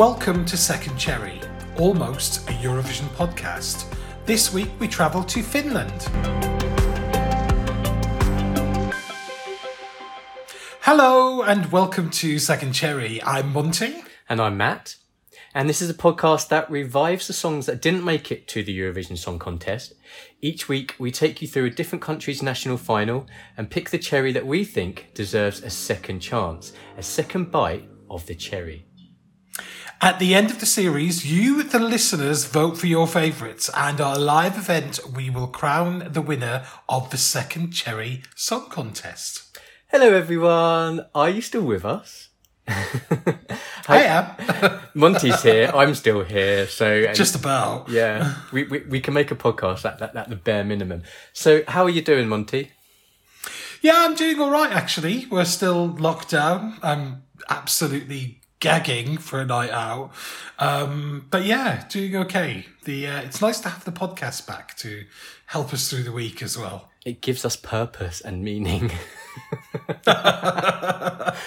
Welcome to Second Cherry, almost a Eurovision podcast. This week we travel to Finland. Hello and welcome to Second Cherry. I'm Monty. And I'm Matt. And this is a podcast that revives the songs that didn't make it to the Eurovision Song Contest. Each week, we take you through a different country's national final and pick the cherry that we think deserves a second chance, a second bite of the cherry. At the end of the series, you, the listeners, vote for your favourites, and our live event, we will crown the winner of the second Cherry Song Contest. Hello, everyone. Are you still with us? I am. Monty's here. I'm still here. So um, just about. Yeah, we, we we can make a podcast at, at, at the bare minimum. So how are you doing, Monty? Yeah, I'm doing all right. Actually, we're still locked down. I'm absolutely gagging for a night out. Um, but yeah, doing okay. The uh, it's nice to have the podcast back to help us through the week as well. It gives us purpose and meaning.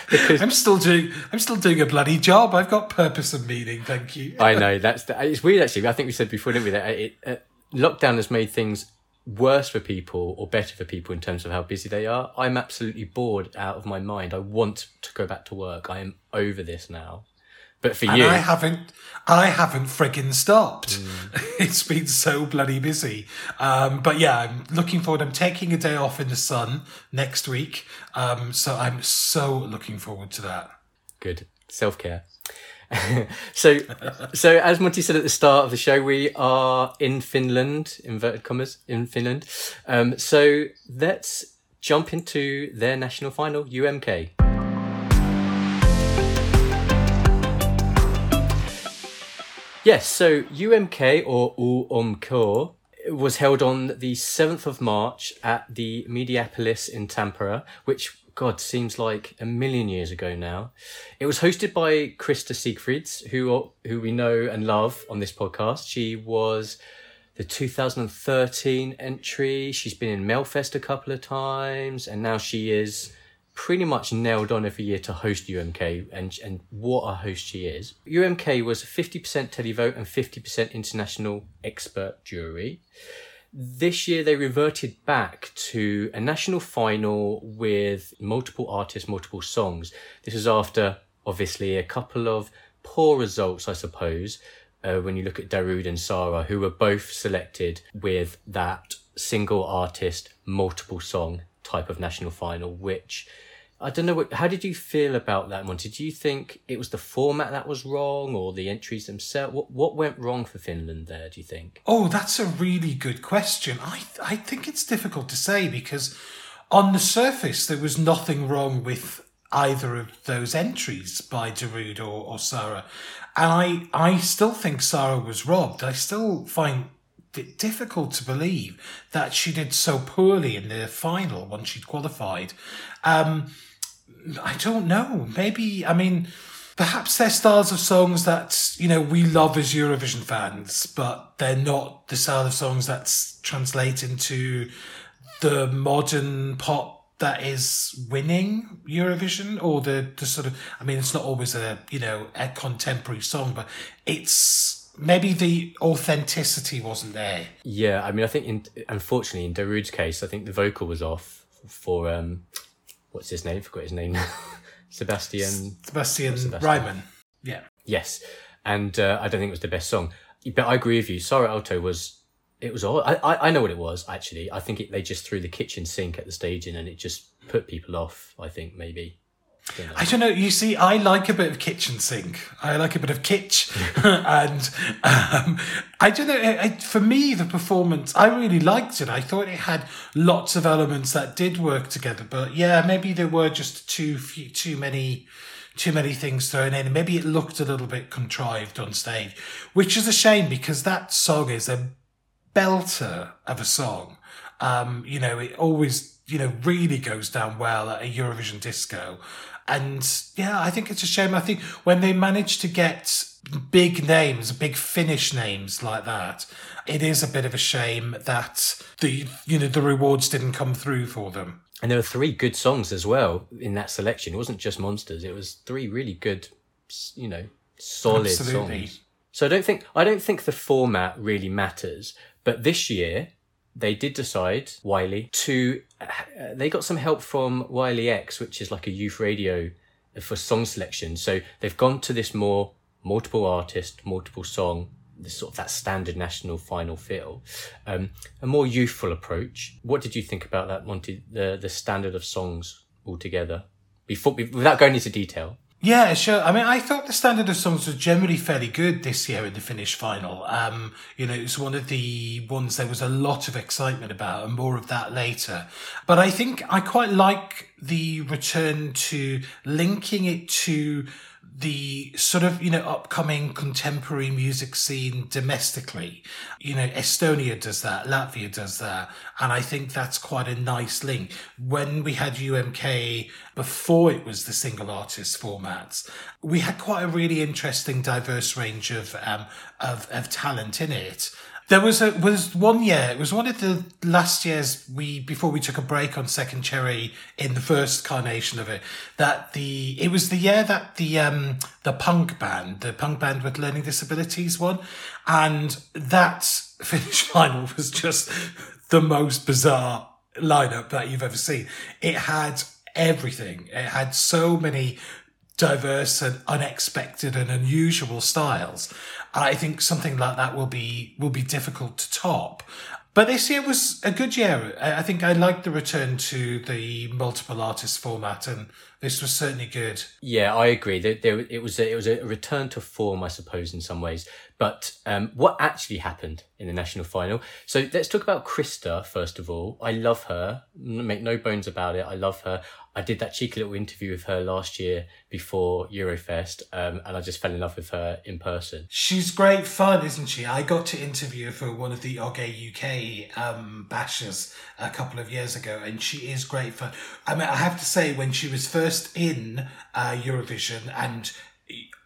because I'm still doing I'm still doing a bloody job. I've got purpose and meaning. Thank you. I know that's the, it's weird actually. I think we said before, didn't we? That it, uh, lockdown has made things worse for people or better for people in terms of how busy they are. I'm absolutely bored out of my mind. I want to go back to work. I am over this now. But for and you, I haven't, I haven't frigging stopped. Mm. it's been so bloody busy. Um, but yeah, I'm looking forward. I'm taking a day off in the sun next week. Um, so I'm so looking forward to that. Good self care. so, so as Monty said at the start of the show, we are in Finland, inverted commas, in Finland. Um, so let's jump into their national final, UMK. Yes, so UMK or UMK was held on the 7th of March at the Mediapolis in Tampere, which, God, seems like a million years ago now. It was hosted by Krista Siegfrids, who, who we know and love on this podcast. She was the 2013 entry. She's been in Melfest a couple of times, and now she is pretty much nailed on every year to host UMK and and what a host she is. UMK was 50% televote and 50% international expert jury. This year they reverted back to a national final with multiple artists, multiple songs. This is after obviously a couple of poor results, I suppose, uh, when you look at Darude and Saara, who were both selected with that single artist, multiple song type of national final, which I don't know. What, how did you feel about that one? Did you think it was the format that was wrong, or the entries themselves? What what went wrong for Finland there? Do you think? Oh, that's a really good question. I I think it's difficult to say because on the surface there was nothing wrong with either of those entries by Darude or, or Saara, and I I still think Saara was robbed. I still find it difficult to believe that she did so poorly in the final once she'd qualified. Um, I don't know. Maybe, I mean, perhaps they're styles of songs that, you know, we love as Eurovision fans, but they're not the style of songs that's translate into the modern pop that is winning Eurovision or the, the sort of, I mean, it's not always a, you know, a contemporary song, but it's, maybe the authenticity wasn't there. Yeah, I mean, I think in unfortunately in Darude's case, I think the vocal was off for um what's his name? Forgot his name. Sebastian. Sebastian, Sebastian Rejman. Yeah. Yes, and uh, I don't think it was the best song, but I agree with you. Saara Aalto was. It was all. I, I, I know what it was actually. I think it, they just threw the kitchen sink at the staging and it just put people off. I think maybe. I don't know. You see, I like a bit of kitchen sink. I like a bit of kitsch, and um, I don't know. I, for me, the performance, I really liked it. I thought it had lots of elements that did work together. But yeah, maybe there were just too few, too many, too many things thrown in. Maybe it looked a little bit contrived on stage, which is a shame because that song is a belter of a song. Um, you know, it always, you know, really goes down well at a Eurovision disco. And yeah, I think it's a shame. I think when they manage to get big names, big Finnish names like that, it is a bit of a shame that the you know the rewards didn't come through for them. And there were three good songs as well in that selection. It wasn't just monsters. It was three really good, you know, solid Absolutely. songs. So I don't think I don't think the format really matters. But this year they did decide Wiley to uh, they got some help from YleX, which is like a youth radio for song selection. So they've gone to this more multiple artist, multiple song, this sort of that standard national final feel, um, a more youthful approach. What did you think about that, Monty? The the standard of songs altogether, before without going into detail. Yeah, sure. I mean, I thought the standard of songs was generally fairly good this year in the Finnish final. Um, you know, it was one of the ones there was a lot of excitement about, and more of that later. But I think I quite like the return to linking it to the sort of you know upcoming contemporary music scene domestically. You know estonia does that latvia does that and i think that's quite a nice link. When we had umk before it was the single artist formats we had quite a really interesting diverse range of um of, of talent in it there was a was one year. It was one of the last years we before we took a break on Second Cherry in the first carnation of it. That the it was the year that the um the punk band, the punk band with learning disabilities won, and that finish final was just the most bizarre lineup that you've ever seen. It had everything. It had so many diverse and unexpected and unusual styles. I think something like that will be will be difficult to top. But this year was a good year. I think I liked the return to the multiple artist format, and this was certainly good. Yeah, I agree. There, there, it was a, it was a return to form, I suppose, in some ways. But um, what actually happened in the national final? So let's talk about Krista first of all. I love her. Make no bones about it. I love her. I did that cheeky little interview with her last year before Eurofest, um, and I just fell in love with her in person. She's great fun, isn't she? I got to interview her for one of the OGAE UK um, bashes a couple of years ago, and she is great fun. I mean, I have to say, when she was first in uh, Eurovision, and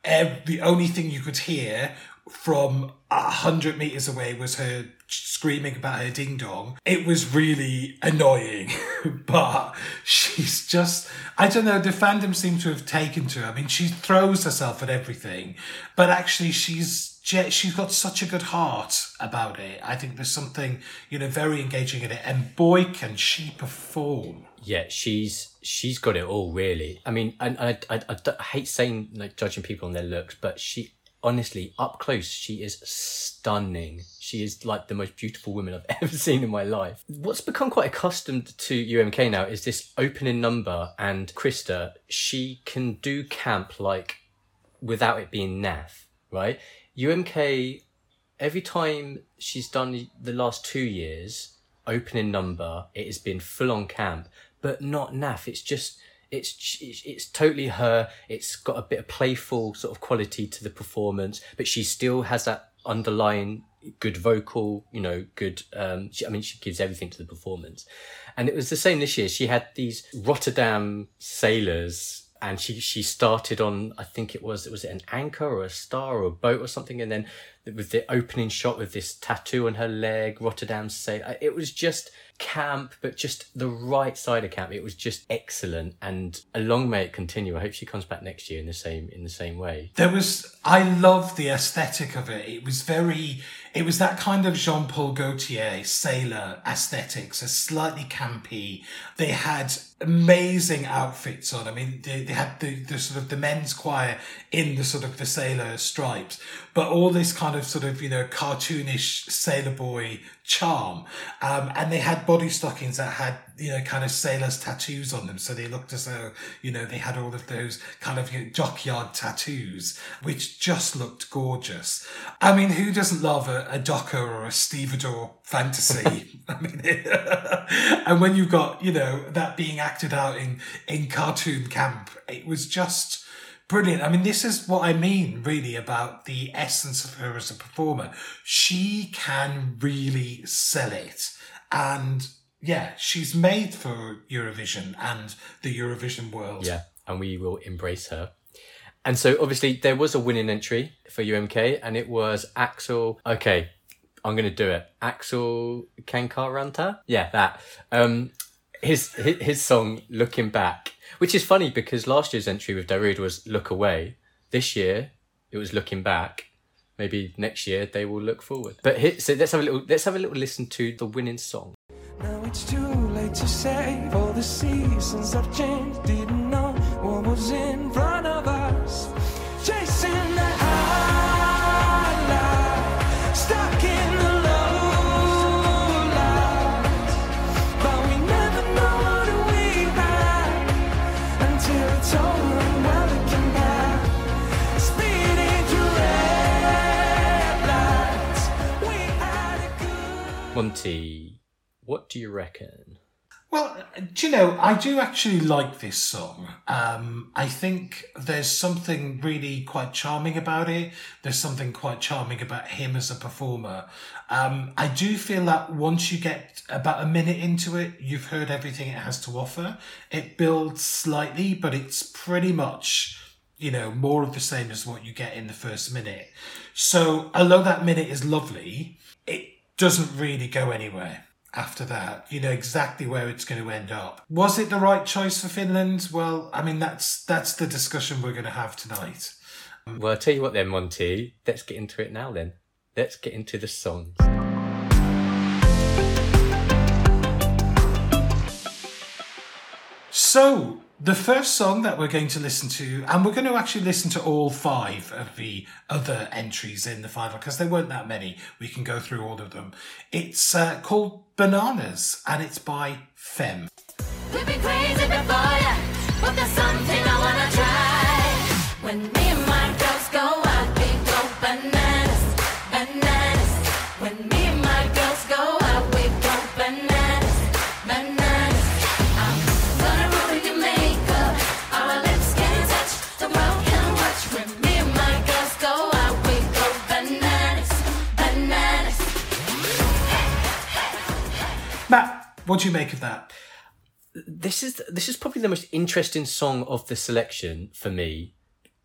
ev- the only thing you could hear from a hundred meters away was her screaming about her ding dong. It was really annoying, but she's just, I don't know, the fandom seems to have taken to her. I mean, she throws herself at everything, but actually she's, she's got such a good heart about it. I think there's something, you know, very engaging in it. And boy, can she perform. Yeah, she's she's got it all really. I mean, and I, I, I, I hate saying like judging people on their looks, but she honestly, up close, she is stunning. She is like the most beautiful woman I've ever seen in my life. What's become quite accustomed to UMK now is this opening number, and Krista, she can do camp like without it being naff, right? UMK, every time she's done the last two years, opening number, it has been full on camp, but not naff. It's just it's it's totally her. It's got a bit of playful sort of quality to the performance, but she still has that underlying good vocal, you know, good. Um, she, I mean, she gives everything to the performance, and it was the same this year. She had these Rotterdam sailors. And she, she started on, I think it was, it was an anchor or a star or a boat or something. And then with the opening shot with this tattoo on her leg, Rotterdam sailor, uh, it was just, camp, but just the right side of camp. It was just excellent, and a long may it continue. I hope she comes back next year in the same in the same way. There was, I love the aesthetic of it. It was very, it was that kind of Jean Paul Gaultier sailor aesthetics, a slightly campy. They had amazing outfits on. I mean, they, they had the, the sort of the men's choir in the sort of the sailor stripes, but all this kind of sort of, you know, cartoonish sailor boy charm. Um, and they had body stockings that had, you know, kind of sailors tattoos on them. So they looked as though, you know, they had all of those kind of you know, dockyard tattoos, which just looked gorgeous. I mean, who doesn't love a, a Docker or a stevedore fantasy? I mean, and when you've got, you know, that being acted out in, in cartoon camp, it was just, brilliant. I mean, this is what I mean really about the essence of her as a performer. She can really sell it. And yeah, she's made for Eurovision and the Eurovision world. Yeah, and we will embrace her. And so obviously there was a winning entry for UMK and it was Aksel. Okay, I'm to do it. Aksel Kankaanranta? Yeah, that. Um, his, his, his song Looking Back which is funny because last year's entry with Darude was Look Away. This year, it was looking back. Maybe next year they will look forward. But here, so let's have a little let's have a little listen to the winning song. Now it's too late to say all the seasons have changed. Didn't Monty, what do you reckon? Well, do you know, I do actually like this song. Um, I think there's something really quite charming about it. There's something quite charming about him as a performer. Um, I do feel that once you get about a minute into it, you've heard everything it has to offer. It builds slightly, but it's pretty much, you know, more of the same as what you get in the first minute. So, although that minute is lovely, it doesn't really go anywhere after that. You know exactly where it's going to end up. Was it the right choice for Finland? Well, I mean that's that's the discussion we're going to have tonight. Well, I'll tell you what then, Monty. Let's get into it now then. Let's get into the songs. So, the first song that we're going to listen to, and we're going to actually listen to all five of the other entries in the final because there weren't that many. We can go through all of them. It's uh, called Bananas and it's by been crazy before, but there's something I wanna try. When me what do you make of that? This is this is probably the most interesting song of the selection for me,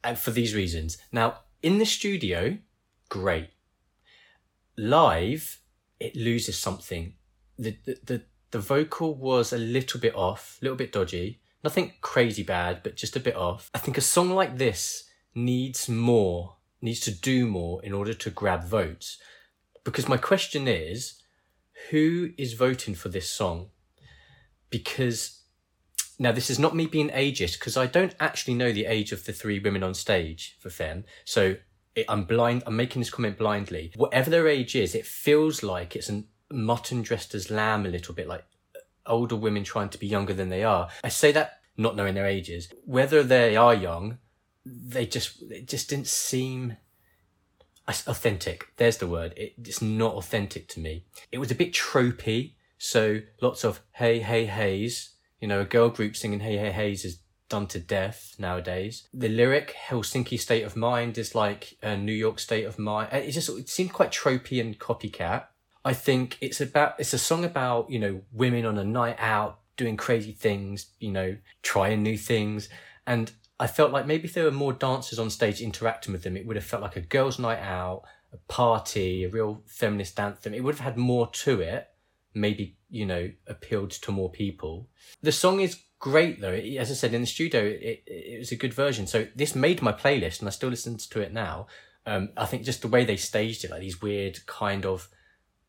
and for these reasons. Now, in the studio, great. Live, it loses something. The the the, the vocal was a little bit off, a little bit dodgy. Nothing crazy bad, but just a bit off. I think a song like this needs more, needs to do more in order to grab votes. Because my question is, who is voting for this song? because now this is not me being ageist because I don't actually know the age of the three women on stage for Femme. So I'm blind. I'm making this comment blindly. Whatever their age is, it feels like it's a mutton dressed as lamb a little bit, like older women trying to be younger than they are. I say that not knowing their ages. Whether they are young, they just it just didn't seem authentic. There's the word. It, it's not authentic to me. It was a bit tropey. So lots of hey hey heys. You know, a girl group singing hey hey heys is done to death nowadays. The lyric Helsinki state of mind is like a New York state of mind. Uh, it just it seemed quite tropey and copycat. I think it's about it's a song about you know women on a night out doing crazy things, you know, trying new things, and I felt like maybe if there were more dancers on stage interacting with them, it would have felt like a girls' night out, a party, a real feminist anthem. It would have had more to it. Maybe you know appealed to more people. The song is great though. It- as I said in the studio, it, it was a good version. So this made my playlist, and I still listen to it now. Um, I think just the way they staged it, like these weird kind of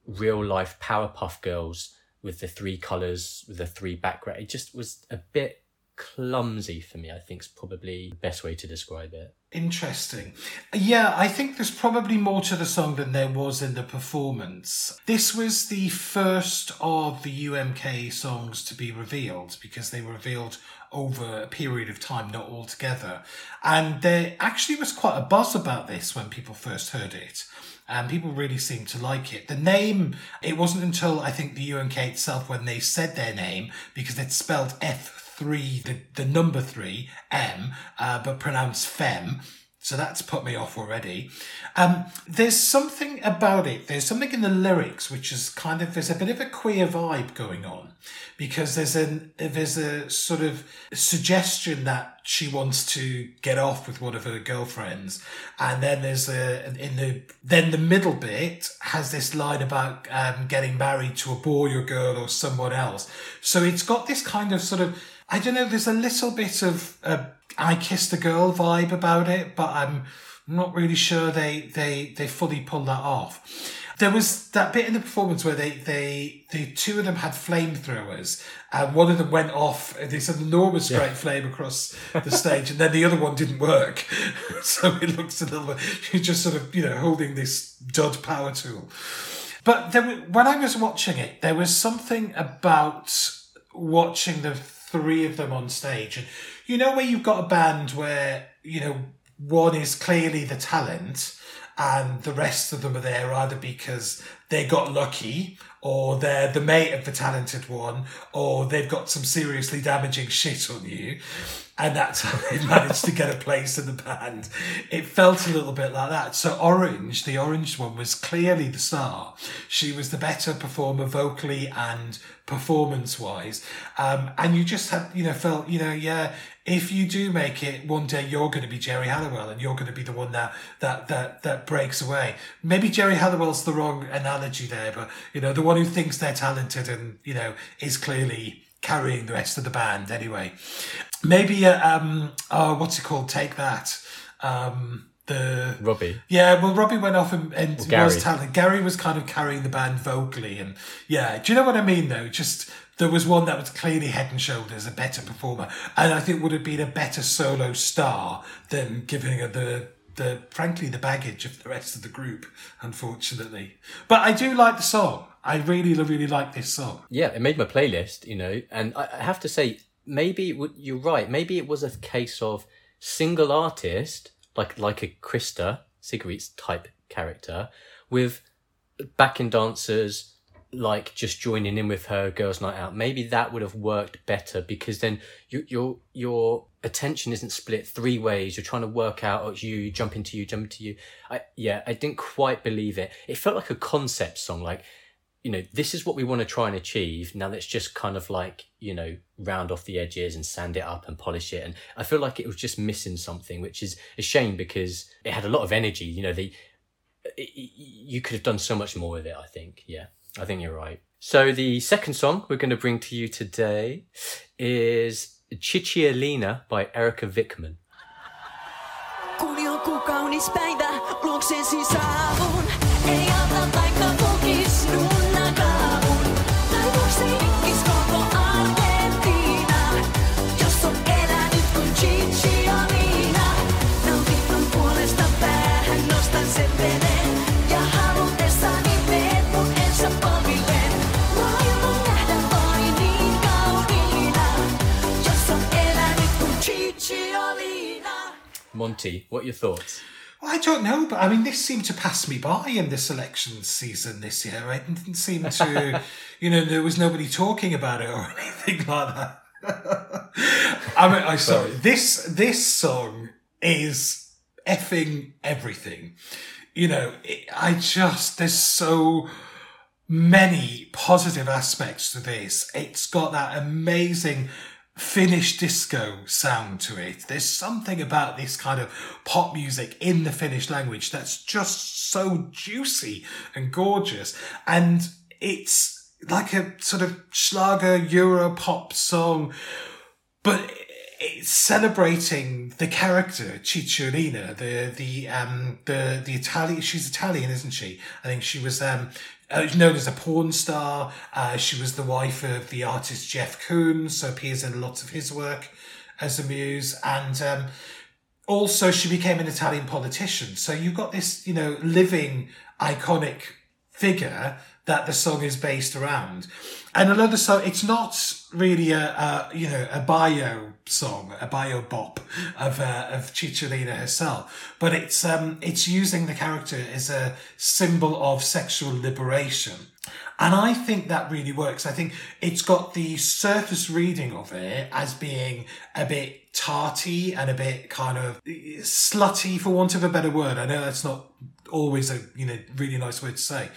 real life Powerpuff Girls with the three colors, with the three background. It just was a bit clumsy for me. I think is probably the best way to describe it. Interesting. Yeah, I think there's probably more to the song than there was in the performance. This was the first of the UMK songs to be revealed because they were revealed over a period of time, not all together. And there actually was quite a buzz about this when people first heard it. And people really seemed to like it. The name, it wasn't until I think the UMK itself when they said their name because it's spelled F three, the, the number three, M, uh, but pronounced fem. So that's put me off already. Um, there's something about it. There's something in the lyrics which is kind of there's a bit of a queer vibe going on, because there's an there's a sort of suggestion that she wants to get off with one of her girlfriends, and then there's a in the then the middle bit has this line about um, getting married to a boy or girl or someone else. So it's got this kind of sort of I don't know. There's a little bit of uh, I kissed a girl vibe about it, but I'm not really sure they they they fully pull that off. There was that bit in the performance where they they the two of them had flamethrowers, and one of them went off. An enormous great flame across the stage, and then the other one didn't work. so it looks a little bit. She's just sort of you know holding this dud power tool. But there, when I was watching it, there was something about watching the three of them on stage. And you know where you've got a band where, you know, one is clearly the talent and the rest of them are there either because they got lucky or they're the mate of the talented one or they've got some seriously damaging shit on you and that's how they managed to get a place in the band. It felt a little bit like that. So Orange, the orange one, was clearly the star. She was the better performer vocally and performance wise. Um, and you just had, you know, felt, you know, yeah, if you do make it one day, you're going to be Geri Halliwell and you're going to be the one that, that, that, that breaks away. Maybe Geri Halliwell's the wrong analogy there, but, you know, the one who thinks they're talented and, you know, is clearly carrying the rest of the band anyway. Maybe, uh, um, oh, what's it called? Take that. Um, the Robbie. yeah, well, Robbie went off and, and Gary. was talented. Gary was kind of carrying the band vocally, and yeah, do you know what I mean? Though, just there was one that was clearly head and shoulders a better performer, and I think would have been a better solo star than giving her the the frankly the baggage of the rest of the group. Unfortunately, but I do like the song. I really, really like this song. Yeah, it made my playlist, you know, and I have to say, maybe you're right. Maybe it was a case of single artist, like like a Krista Siegfrids type character, with backing dancers like just joining in with her girls' night out. Maybe that would have worked better because then you, your your attention isn't split three ways. You're trying to work out oh, you jump into you, jump into you. I yeah, I didn't quite believe it. It felt like a concept song, like you know, this is what we want to try and achieve. Now let's just kind of like, you know, round off the edges and sand it up and polish it. And I feel like it was just missing something, which is a shame because it had a lot of energy. You know, the, it- you could have done so much more with it, I think. Yeah, I think you're right. So the second song we're going to bring to you today is Cicciolina by Erika Vikman. Monty, what are your thoughts? I don't know, but I mean, this seemed to pass me by in the selection season this year. It didn't seem to, you know, there was nobody talking about it or anything like that. I mean, I'm sorry. This this song is effing everything. You know, it, I just there's so many positive aspects to this. It's got that amazing Finnish disco sound to it. There's something about this kind of pop music in the Finnish language that's just so juicy and gorgeous. And it's like a sort of Schlager Euro pop song, but it's celebrating the character Cicciolina, the the um the the Italian. She's Italian, isn't she? I think she was um uh, known as a porn star. Uh, she was the wife of the artist Jeff Koons, so appears in lots of his work as a muse, and um, also she became an Italian politician. So you've got this, you know, living iconic figure that the song is based around. And another song, it's not really a, a you know, a bio song, a bio bop of, uh, of Cicciolina herself, but it's, um, it's using the character as a symbol of sexual liberation. And I think that really works. I think it's got the surface reading of it as being a bit tarty and a bit kind of slutty, for want of a better word. I know that's not always a you know really nice word to say,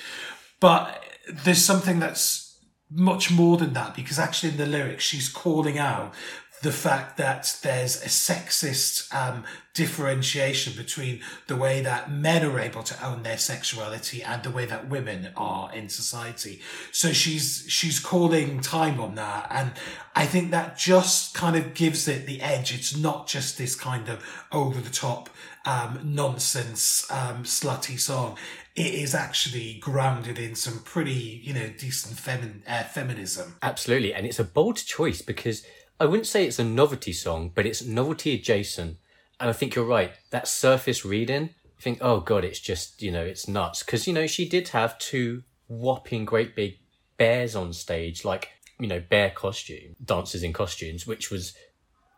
but there's something that's much more than that because actually in the lyrics she's calling out the fact that there's a sexist um, differentiation between the way that men are able to own their sexuality and the way that women are in society. So she's she's calling time on that, and I think that just kind of gives it the edge. It's not just this kind of over the top um, nonsense um, slutty song. It is actually grounded in some pretty you know decent femin- uh, feminism. Absolutely, and it's a bold choice because I wouldn't say it's a novelty song, but it's novelty adjacent. And I think you're right. That surface reading, you think, oh god, it's just you know, it's nuts because you know she did have two whopping great big bears on stage, like you know, bear costume dancers in costumes, which was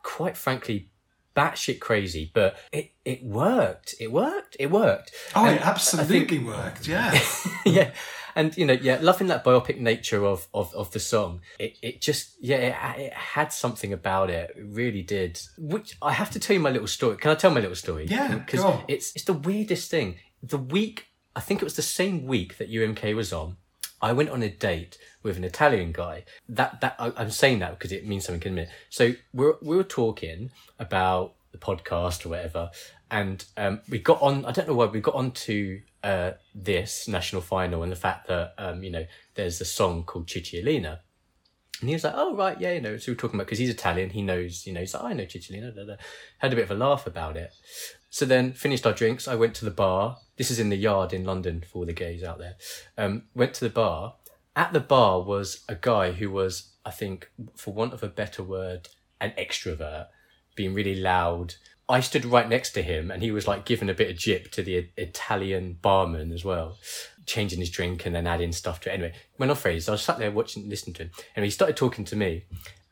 quite frankly batshit crazy, but it it worked. It worked. It worked. Oh, And it absolutely think- worked. Yeah. yeah and you know yeah loving that biopic nature of of, of the song it, it just yeah it, it had something about it it really did which i have to tell you my little story can i tell my little story Yeah, because it's it's the weirdest thing the week i think it was the same week that umk was on I went on a date with an Italian guy. That that I, I'm saying that because it means something in a minute. So we're we were talking about the podcast or whatever, and um, we got on. I don't know why we got on to uh, this national final and the fact that um, you know there's a song called Cicciolina. And he was like, "Oh right, yeah, you know." So we we're talking about because he's Italian, he knows, you know. He's like, "I know Cicciolina." Da. Had a bit of a laugh about it. So then finished our drinks. I went to the bar. This is in the yard in London for the gays out there. Um, went to the bar. At the bar was a guy who was, I think, for want of a better word, an extrovert, being really loud. I stood right next to him, and he was like giving a bit of jip to the Italian barman as well, changing his drink and then adding stuff to it. Anyway, went off phrase. I was sat there watching, listening to him, and he started talking to me.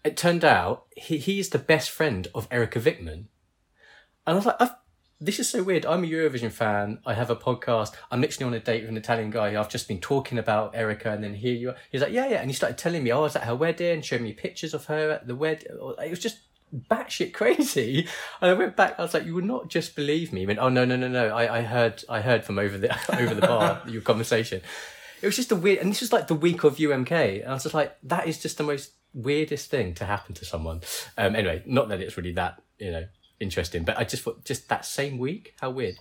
It turned out he, he's the best friend of Erika Vikman. And I was like, I've, this is so weird. I'm a Eurovision fan. I have a podcast. I'm literally on a date with an Italian guy. I've just been talking about Erika, and then here you are. He's like, yeah, yeah. And he started telling me, oh, I was at her wedding, showing me pictures of her at the wedding. It was just batshit crazy. And I went back. I was like, you would not just believe me. He went, oh no, no, no, no. I, I heard, I heard from over the over the bar your conversation. It was just a weird, and this was like the week of UMK, and I was just like, that is just the most weirdest thing to happen to someone. Um, anyway, not that it's really that you know interesting, but I just thought just that same week, how weird.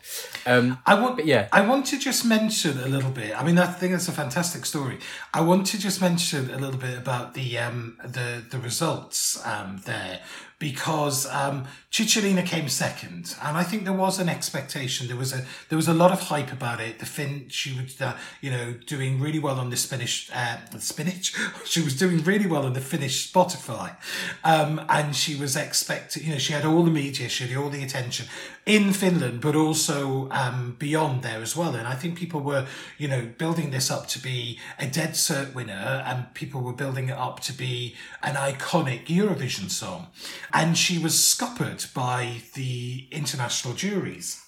Um, I want, But yeah. I want to just mention a little bit. I mean, I think that's a fantastic story. I want to just mention a little bit about the um, the the results um, there because um, Cicciolina came second, and I think there was an expectation. There was a there was a lot of hype about it. The Finn, she was uh, you know doing really well on the uh, the spinach. she was doing really well on the Finnish Spotify, um, and she was expected. You know, she had all the media, she had all the attention in Finland, but also um, beyond there as well. And I think people were, you know, building this up to be a dead cert winner, and people were building it up to be an iconic Eurovision song. And she was scuppered by the international juries.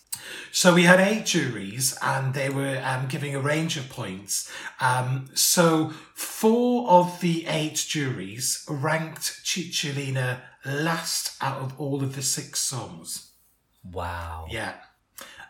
So we had eight juries, and they were um, giving a range of points. Um, so four of the eight juries ranked Cicciolina last out of all of the six songs. Wow. Yeah,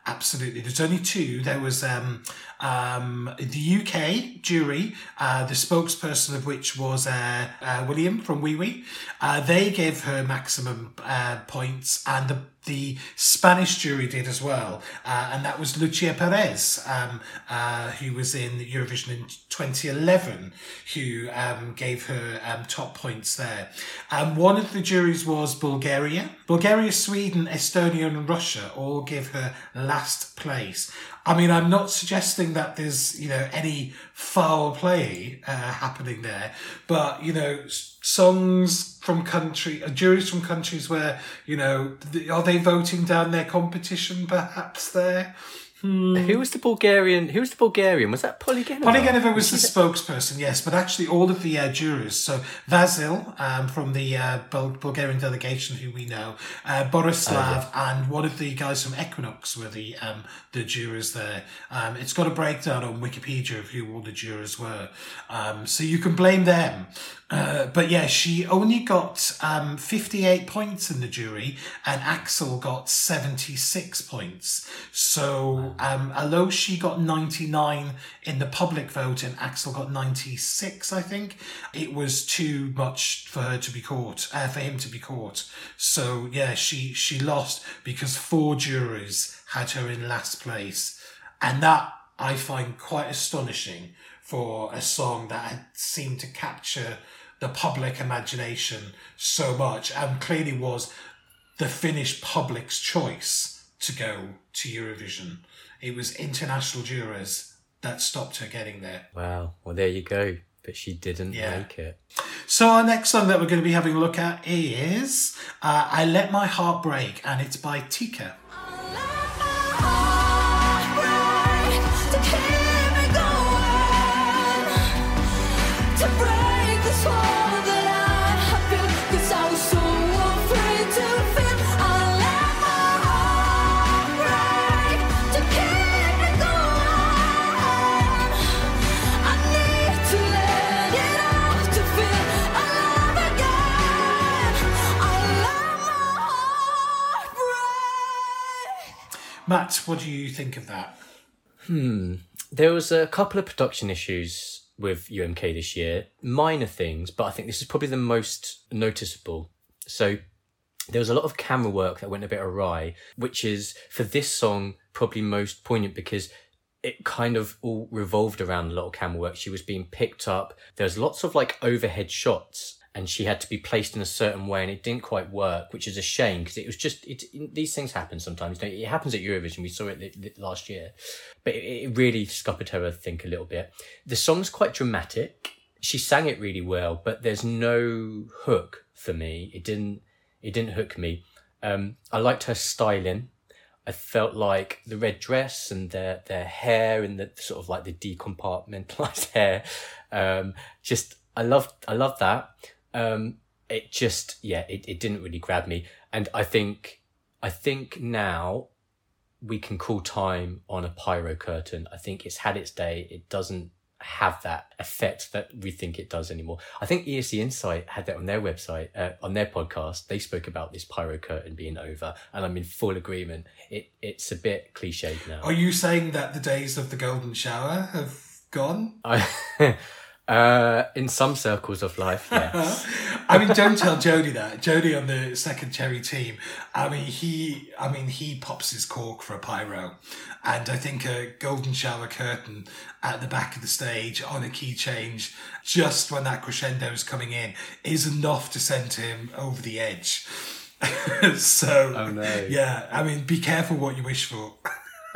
absolutely. There's only two. There was um, um, the UK jury, uh, the spokesperson of which was uh, uh, William from Wiwi. Uh, they gave her maximum uh, points, and the the Spanish jury did as well, uh, and that was Lucia Perez, um, uh, who was in Eurovision in 2011, who um, gave her um, top points there. Um, one of the juries was Bulgaria. Bulgaria, Sweden, Estonia, and Russia all give her last place. I mean, I'm not suggesting that there's, you know, any foul play uh, happening there, but, you know, songs from country, uh, juries from countries where, you know, are they voting down their competition perhaps there? Who was the Bulgarian? Who was the Bulgarian? Was that Poli Genova? Polygenova was the spokesperson, yes, but actually all of the uh, jurors, so Vasil um, from the uh, Bulgarian delegation, who we know, uh, Borislav, and one of the guys from Equinox were the um, the jurors there. Um, it's got a breakdown on Wikipedia of who all the jurors were, um, so you can blame them. Uh, but yeah, she only got um, 58 points in the jury, and Aksel got 76 points. So um, although she got 99 in the public vote and Aksel got 96, I think, it was too much for her to be caught, uh, for him to be caught. So, yeah, she, she lost because four juries had her in last place. And that I find quite astonishing for a song that had seemed to capture the public imagination so much and clearly was the Finnish public's choice to go to Eurovision. It was international jurors that stopped her getting there. Wow. Well, there you go. But she didn't Yeah. make it. So our next song that we're going to be having a look at is uh, "I Let My Heart Break" and it's by Tika. To keep going, to break Matt, what do you think of that? Hmm. There was a couple of production issues with UMK this year, minor things, but I think this is probably the most noticeable. So there was a lot of camera work that went a bit awry, which is for this song probably most poignant because it kind of all revolved around a lot of camera work. She was being picked up. There's lots of like overhead shots and she had to be placed in a certain way and it didn't quite work, which is a shame because it was just, it, these things happen sometimes. It happens at Eurovision. We saw it last year, but it, it really scuppered her, I think, a little bit. The song's quite dramatic. She sang it really well, but there's no hook for me. It didn't, it didn't hook me. Um, I liked her styling. I felt like the red dress and their their hair and the sort of like the decompartmentalized hair. Um, just I loved I loved that. Um, it just yeah, it, it didn't really grab me. And I think I think now we can call time on a pyro curtain. I think it's had its day. It doesn't have that effect that we think it does anymore. I think ESC Insight had that on their website, uh, on their podcast. They spoke about this pyro curtain being over, and I'm in full agreement. It it's a bit cliched now. Are you saying that the days of the golden shower have gone? I, uh, in some circles of life, yes. I mean, don't tell Jody that. Jody on the second cherry team. I mean, he. I mean, he pops his cork for a pyro, and I think a golden shower curtain at the back of the stage on a key change, just when that crescendo is coming in, is enough to send him over the edge. so, Oh, no. yeah. I mean, be careful what you wish for.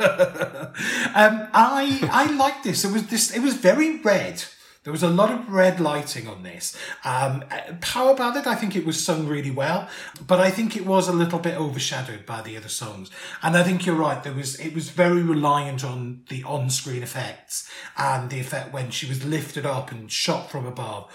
um, I I like this. It was this. It was very red. There was a lot of red lighting on this. Um, uh, Power Ballad, I think it was sung really well, but I think it was a little bit overshadowed by the other songs. And I think you're right. There was it was very reliant on the on-screen effects and the effect when she was lifted up and shot from above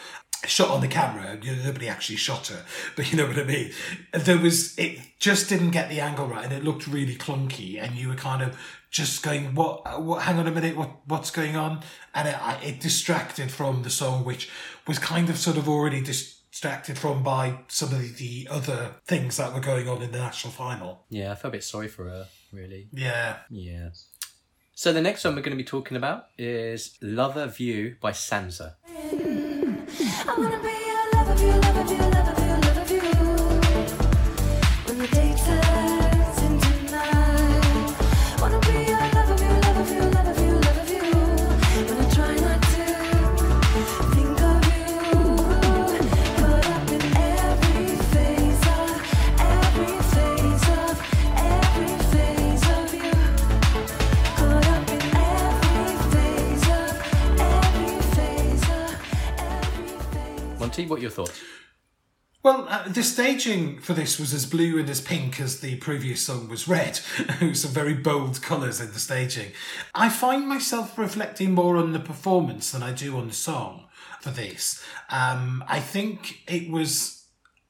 shot on the camera. Nobody actually shot her, but you know what I mean. There was it just didn't get the angle right, and it looked really clunky. And you were kind of just going, "What? What? Hang on a minute. What? What's going on?" And it, it distracted from the song, which was kind of sort of already distracted from by some of the, the other things that were going on in the national final. yeah, I felt a bit sorry for her, really. Yeah. Yeah. So the next one we're going to be talking about is Lover View by Sansa. Phase. What are your thoughts? Well, uh, the staging for this was as blue and as pink as the previous song was red. Some very bold colours in the staging. I find myself reflecting more on the performance than I do on the song for this. Um, I think it was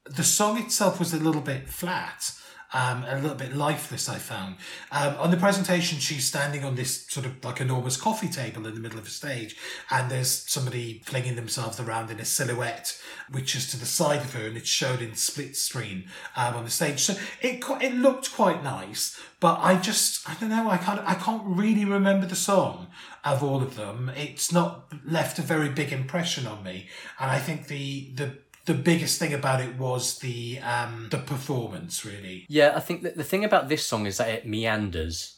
the song itself was a little bit flat. Um, a little bit lifeless. I found um, on the presentation, she's standing on this sort of like enormous coffee table in the middle of a stage, and there's somebody flinging themselves around in a silhouette, which is to the side of her, and it's shown in split screen um, on the stage. So it it looked quite nice, but I just I don't know. I can't I can't really remember the song of all of them. It's not left a very big impression on me, and I think the the the biggest thing about it was the um the performance really. Yeah, I think that the thing about this song is that it meanders.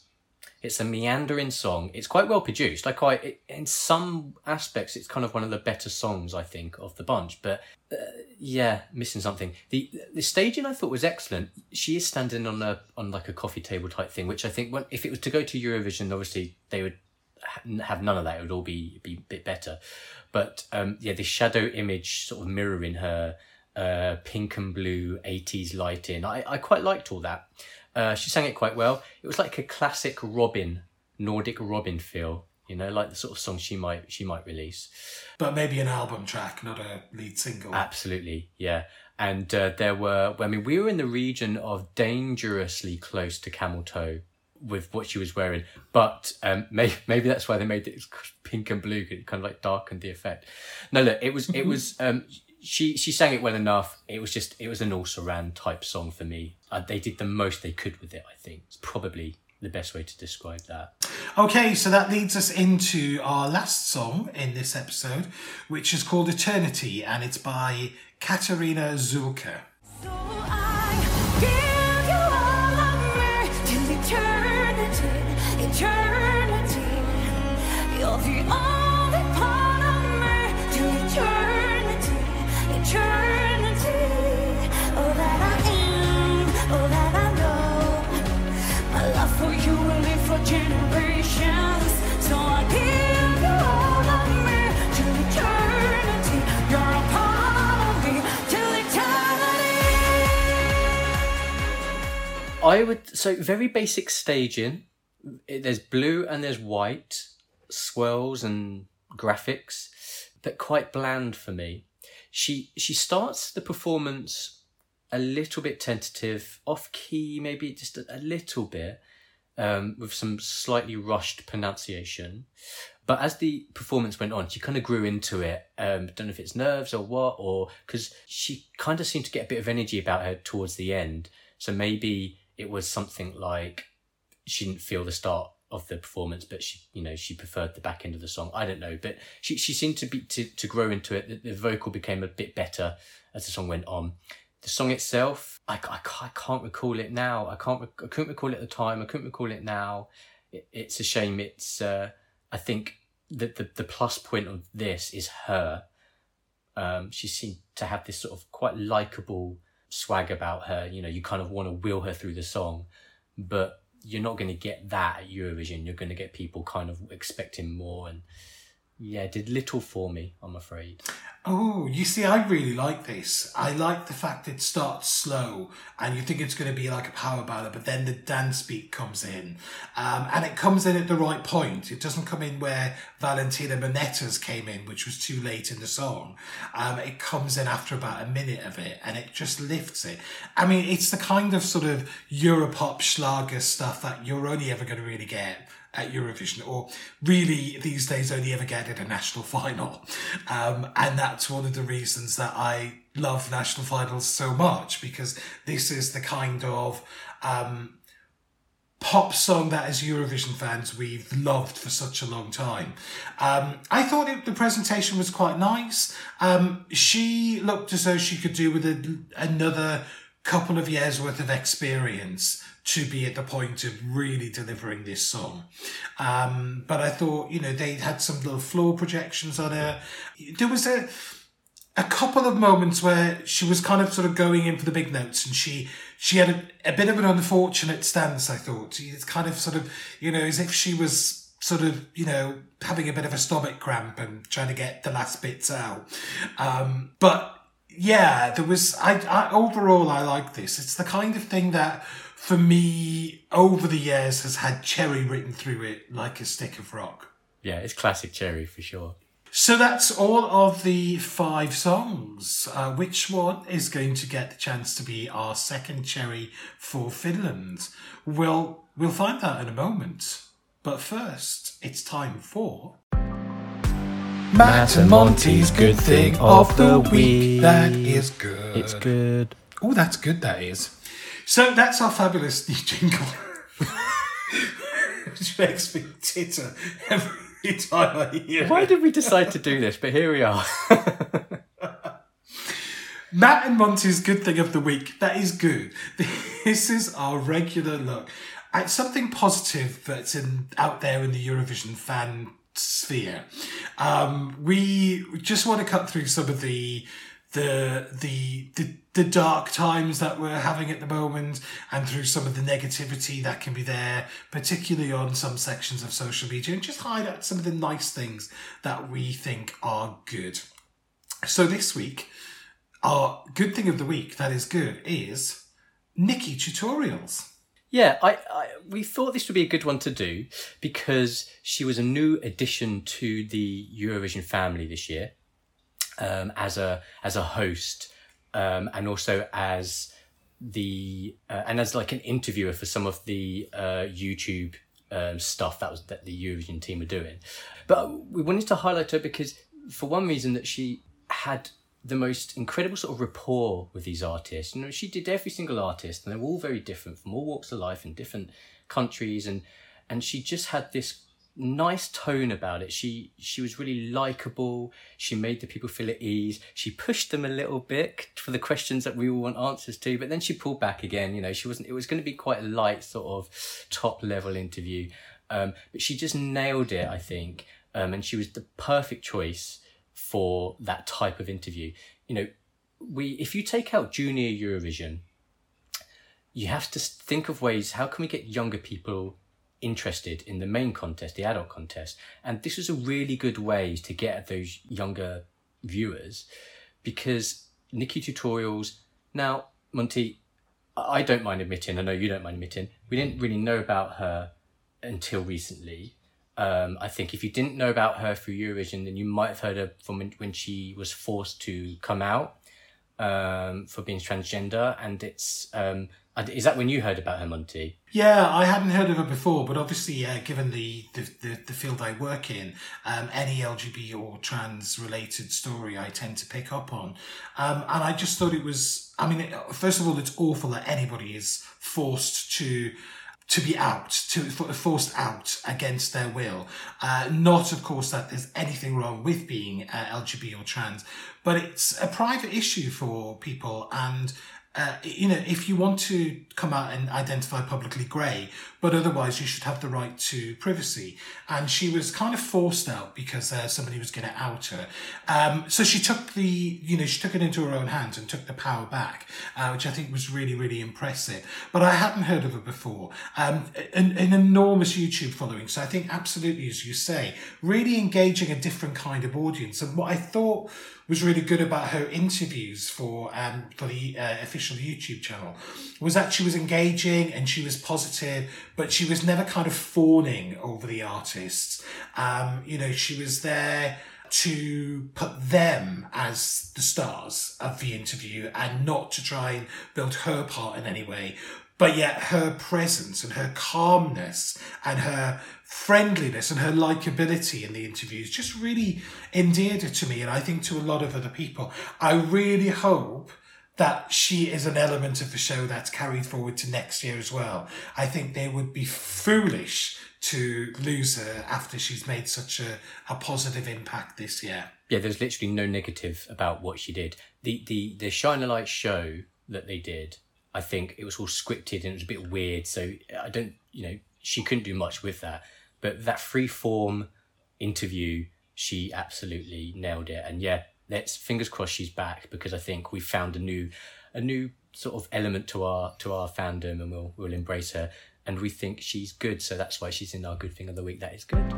It's a meandering song. It's quite well produced. I quite, it, in some aspects, it's kind of one of the better songs I think of the bunch. But uh, yeah, missing something. The the staging I thought was excellent. She is standing on a on like a coffee table type thing, which I think when, if it was to go to Eurovision, obviously they would have none of that. It would all be be a bit better. But um, yeah, the shadow image sort of mirroring her uh, pink and blue 80s lighting. I, I quite liked all that. Uh, she sang it quite well. It was like a classic Robin, Nordic Robin feel, you know, like the sort of song she might she might release. But maybe an album track, not a lead single. Absolutely, yeah. And uh, there were, I mean, we were in the region of dangerously close to camel toe with what she was wearing, but um, maybe maybe that's why they made it pink and blue, it kind of like darkened the effect. No, look, it was it was um, she she sang it well enough. It was just it was an all surround type song for me. Uh, they did the most they could with it. I think it's probably the best way to describe that. Okay, so that leads us into our last song in this episode, which is called Eternity, and it's by Katarina Zulka. So I would so very basic staging. There's blue and there's white swirls and graphics, but quite bland for me. She she starts the performance a little bit tentative, off key, maybe just a, a little bit, um, with some slightly rushed pronunciation. But as the performance went on, she kind of grew into it. Um, don't know if it's nerves or what, or because she kind of seemed to get a bit of energy about her towards the end. So maybe it was something like she didn't feel the start of the performance, but she, you know, she preferred the back end of the song. I don't know, but she she seemed to be to, to grow into it. The, the vocal became a bit better as the song went on. The song itself, I, I, I can't recall it now. I can't. I couldn't recall it at the time. I couldn't recall it now. It, it's a shame. It's. Uh, I think that the the plus point of this is her. Um, she seemed to have this sort of quite likable swag about her. You know, you kind of want to wheel her through the song, but you're not going to get that at Eurovision. You're going to get people kind of expecting more, and yeah, did little for me. I'm afraid. Oh, you see, I really like this. I like the fact it starts slow and you think it's going to be like a power ballad, but then the dance beat comes in. Um, and it comes in at the right point. It doesn't come in where Valentina Monetta's came in, which was too late in the song. Um, it comes in after about a minute of it and it just lifts it. I mean, it's the kind of sort of Europop Schlager stuff that you're only ever going to really get at Eurovision, or really these days only ever get at a national final. Um, and that's one of the reasons that I love national finals so much because this is the kind of um, pop song that as Eurovision fans we've loved for such a long time. Um, I thought it, the presentation was quite nice. Um, she looked as though she could do with a, another couple of years worth of experience to be at the point of really delivering this song. Um, but I thought, you know, they had some little floor projections on her. There was a a couple of moments where she was kind of sort of going in for the big notes and she she had a, a bit of an unfortunate stance i thought it's kind of sort of you know as if she was sort of you know having a bit of a stomach cramp and trying to get the last bits out um but yeah there was i, I overall i like this it's the kind of thing that for me over the years has had cherry written through it like a stick of rock Yeah, it's classic Cherry for sure. So that's all of the five songs. Uh, which one is going to get the chance to be our second cherry for Finland? We'll we'll find that in a moment. But first, it's time for Matt and Monty's good thing of the week. That is good. It's good. Oh, that's good. That is. So that's our fabulous new jingle, which makes me titter every time I hear it. Why it. did we decide to do this? But here we are. Matt and Monty's good thing of the week. That is good. This is our regular look at something positive that's in out there in the Eurovision fan sphere. Um, we just want to cut through some of the the the the the dark times that we're having at the moment and through some of the negativity that can be there particularly on some sections of social media and just highlight some of the nice things that we think are good so this week our good thing of the week that is good is NikkieTutorials. Yeah, I, I we thought this would be a good one to do because she was a new addition to the Eurovision family this year, um, as a as a host, um, and also as the uh, and as like an interviewer for some of the uh, YouTube um, stuff that was that the Eurovision team were doing. But we wanted to highlight her because for one reason that she had the most incredible sort of rapport with these artists. You know, she did every single artist, and they were all very different from all walks of life and different countries, and and she just had this nice tone about it. She she was really likable. She made the people feel at ease. She pushed them a little bit for the questions that we all want answers to, but then she pulled back again. You know, she wasn't. It was going to be quite a light sort of top level interview, um, but she just nailed it. I think, um, and she was the perfect choice for that type of interview. You know, we if you take out junior Eurovision, you have to think of ways how can we get younger people interested in the main contest, the adult contest, and this is a really good way to get at those younger viewers because NikkieTutorials. Now, Monty, I don't mind admitting. I know you don't mind admitting. We didn't really know about her until recently. Um, I think if you didn't know about her through Eurovision, then you might have heard her from when, she was forced to come out um, for being transgender. And it's um, is that when you heard about her, Monty? Yeah, I hadn't heard of her before, but obviously, uh, given the, the, the, the field I work in, um, any LGBT or trans related story I tend to pick up on. Um, and I just thought it was, I mean, first of all, it's awful that anybody is forced to to be out, to forced out against their will. Uh, not, of course, that there's anything wrong with being uh, LGBT or trans, but it's a private issue for people. And uh, you know, if you want to come out and identify publicly grey, but otherwise you should have the right to privacy. And she was kind of forced out because uh, somebody was going to out her. Um, so she took the, you know, she took it into her own hands and took the power back, uh, which I think was really, really impressive. But I hadn't heard of her before. Um, an, an enormous YouTube following. So I think absolutely, as you say, really engaging a different kind of audience. And what I thought was really good about her interviews for um, for the uh, official YouTube channel was that she was engaging and she was positive, but she was never kind of fawning over the artists. Um, you know, she was there to put them as the stars of the interview and not to try and build her part in any way. But yet her presence and her calmness and her friendliness and her likability in the interviews just really endeared her to me and I think to a lot of other people. I really hope that she is an element of the show that's carried forward to next year as well. I think they would be foolish to lose her after she's made such a, a positive impact this year. Yeah, there's literally no negative about what she did. The the the Shine a Light show that they did, I think it was all scripted and it was a bit weird. So I don't, you know, she couldn't do much with that. But that free form interview, she absolutely nailed it. And yeah, let's fingers crossed she's back because I think we found a new, a new sort of element to our to our fandom, and we'll we'll embrace her. And we think she's good, so that's why she's in our good thing of the week. That is good.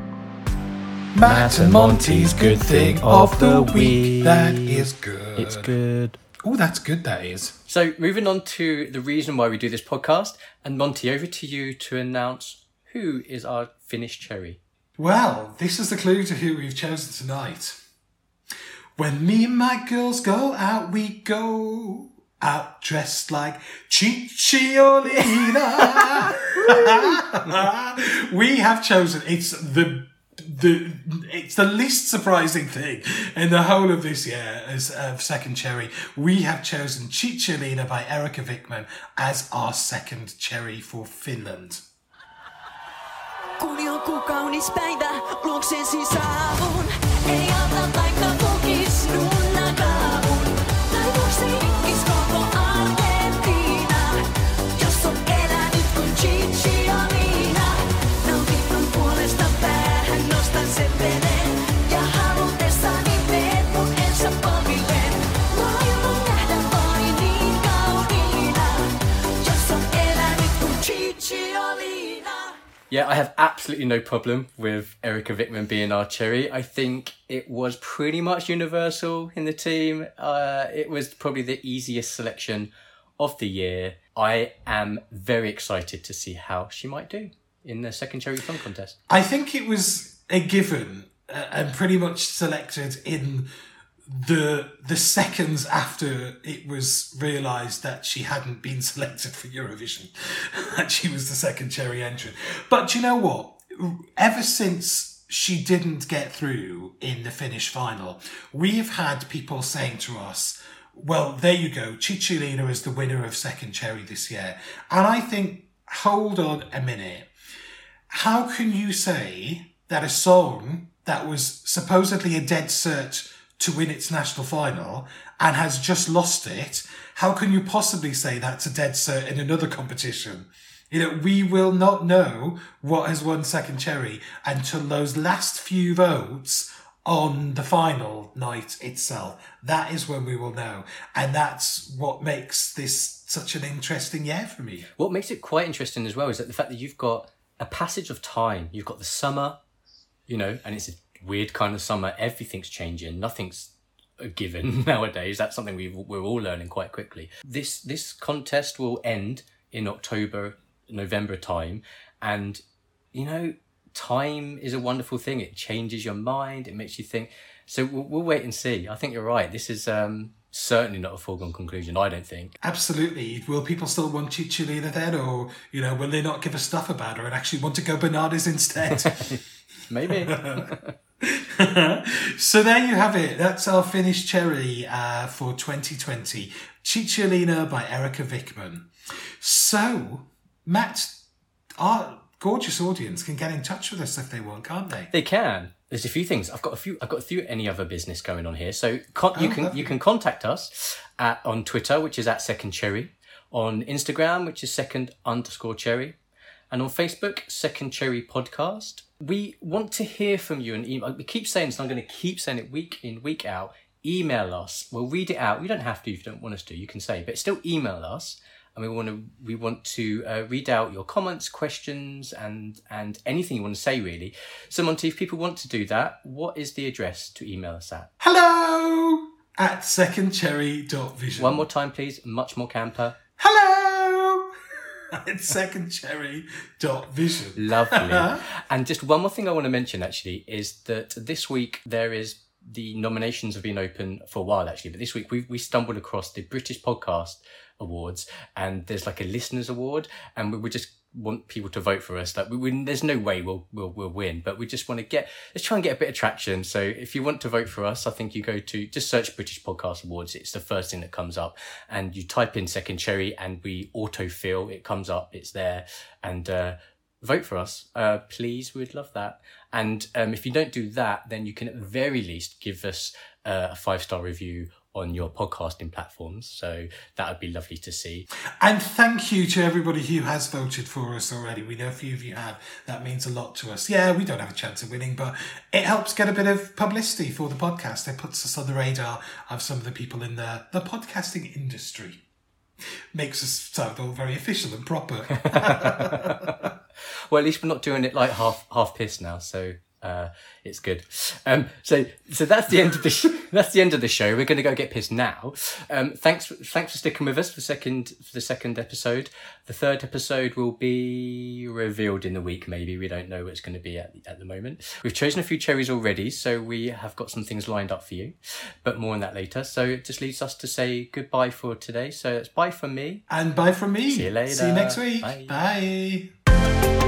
Matt and Monty's good thing of the week. That is good. It's good. Oh, that's good, that is. So, moving on to the reason why we do this podcast, and Monty, over to you to announce who is our Finnish cherry. Well, this is the clue to who we've chosen tonight. When me and my girls go out, we go out dressed like Cicciolina. we have chosen, it's the the it's the least surprising thing in the whole of this year as of Second Cherry. We have chosen Cicciolina by Erika Vikman as our second cherry for Finland. Yeah, I have absolutely no problem with Erika Vikman being our cherry. I think it was pretty much universal in the team. Uh, it was probably the easiest selection of the year. I am very excited to see how she might do in the second cherry song contest. I think it was a given uh, and pretty much selected in the the seconds after it was realised that she hadn't been selected for Eurovision, that she was the second cherry entrant. But you know what? Ever since she didn't get through in the Finnish final, we have had people saying to us, well, there you go. Cicciolina is the winner of second cherry this year. And I think, hold on a minute how can you say that a song that was supposedly a dead cert to win its national final and has just lost it, how can you possibly say that's a dead cert in another competition? You know, we will not know what has won second cherry until those last few votes on the final night itself. That is when we will know. And that's what makes this such an interesting year for me. What makes it quite interesting as well is that the fact that you've got a passage of time. You've got the summer, you know, and it's a weird kind of summer. Everything's changing. Nothing's a given nowadays. That's something we we're all learning quite quickly. This this contest will end in October, November time, and you know, time is a wonderful thing. It changes your mind. It makes you think. So we'll, we'll wait and see. I think you're right. This is um, certainly not a foregone conclusion. I don't think. Absolutely. Will people still want Cicciolina then? Or, you know, will they not give a stuff about her and actually want to go bananas instead? Maybe. so there you have it. That's our finished cherry uh, for 2020. Cicciolina by Erika Vikman. So, Matt, our gorgeous audience can get in touch with us if they want, can't they? They can. There's a few things. I've got a few. I've got a few. Any other business going on here? So con- you Oh, can lovely. you can contact us at on Twitter, which is at Second Cherry, on Instagram, which is Second underscore Cherry, and on Facebook, Second Cherry Podcast. We want to hear from you and email. We keep saying this. and I'm going to keep saying it week in week out. Email us. We'll read it out. You don't have to if you don't want us to. You can say, but still email us and we want to we want to uh, read out your comments, questions, and and anything you want to say really. So Monty, if people want to do that, what is the address to email us at? Hello at secondcherry.vision. One more time, please. Much more camper. Hello at secondcherry.vision. Lovely. and just one more thing I want to mention actually is that this week there is the nominations have been open for a while actually, but this week we we stumbled across the British Podcast Awards and there's like a listeners award and we, were just want people to vote for us. Like we, we there's no way we'll we'll we'll win, but we just want to get let's try and get a bit of traction. So if you want to vote for us, I think you go to just search British Podcast Awards. It's the first thing that comes up, and you type in Second Cherry, and we autofill. It comes up. It's there, and. uh vote for us, uh, please. We'd love that. And um, if you don't do that, then you can at the very least give us uh, a five star review on your podcasting platforms. So that would be lovely to see. And thank you to everybody who has voted for us already. We know a few of you have. That means a lot to us. Yeah, we don't have a chance of winning, but it helps get a bit of publicity for the podcast. It puts us on the radar of some of the people in the, the podcasting industry. Makes us sound all very official and proper. Well, at least we're not doing it like half half pissed now. So Uh, it's good. Um, so so that's the end of the sh- that's the end of the show. We're going to go get pissed now. Um, thanks thanks for sticking with us for second for the second episode. The third episode will be revealed in the week. Maybe we don't know what it's going to be at at the moment. We've chosen a few cherries already, so we have got some things lined up for you, but more on that later. So it just leaves us to say goodbye for today. So it's bye from me. And bye from me. See you later. See you next week. Bye. Bye.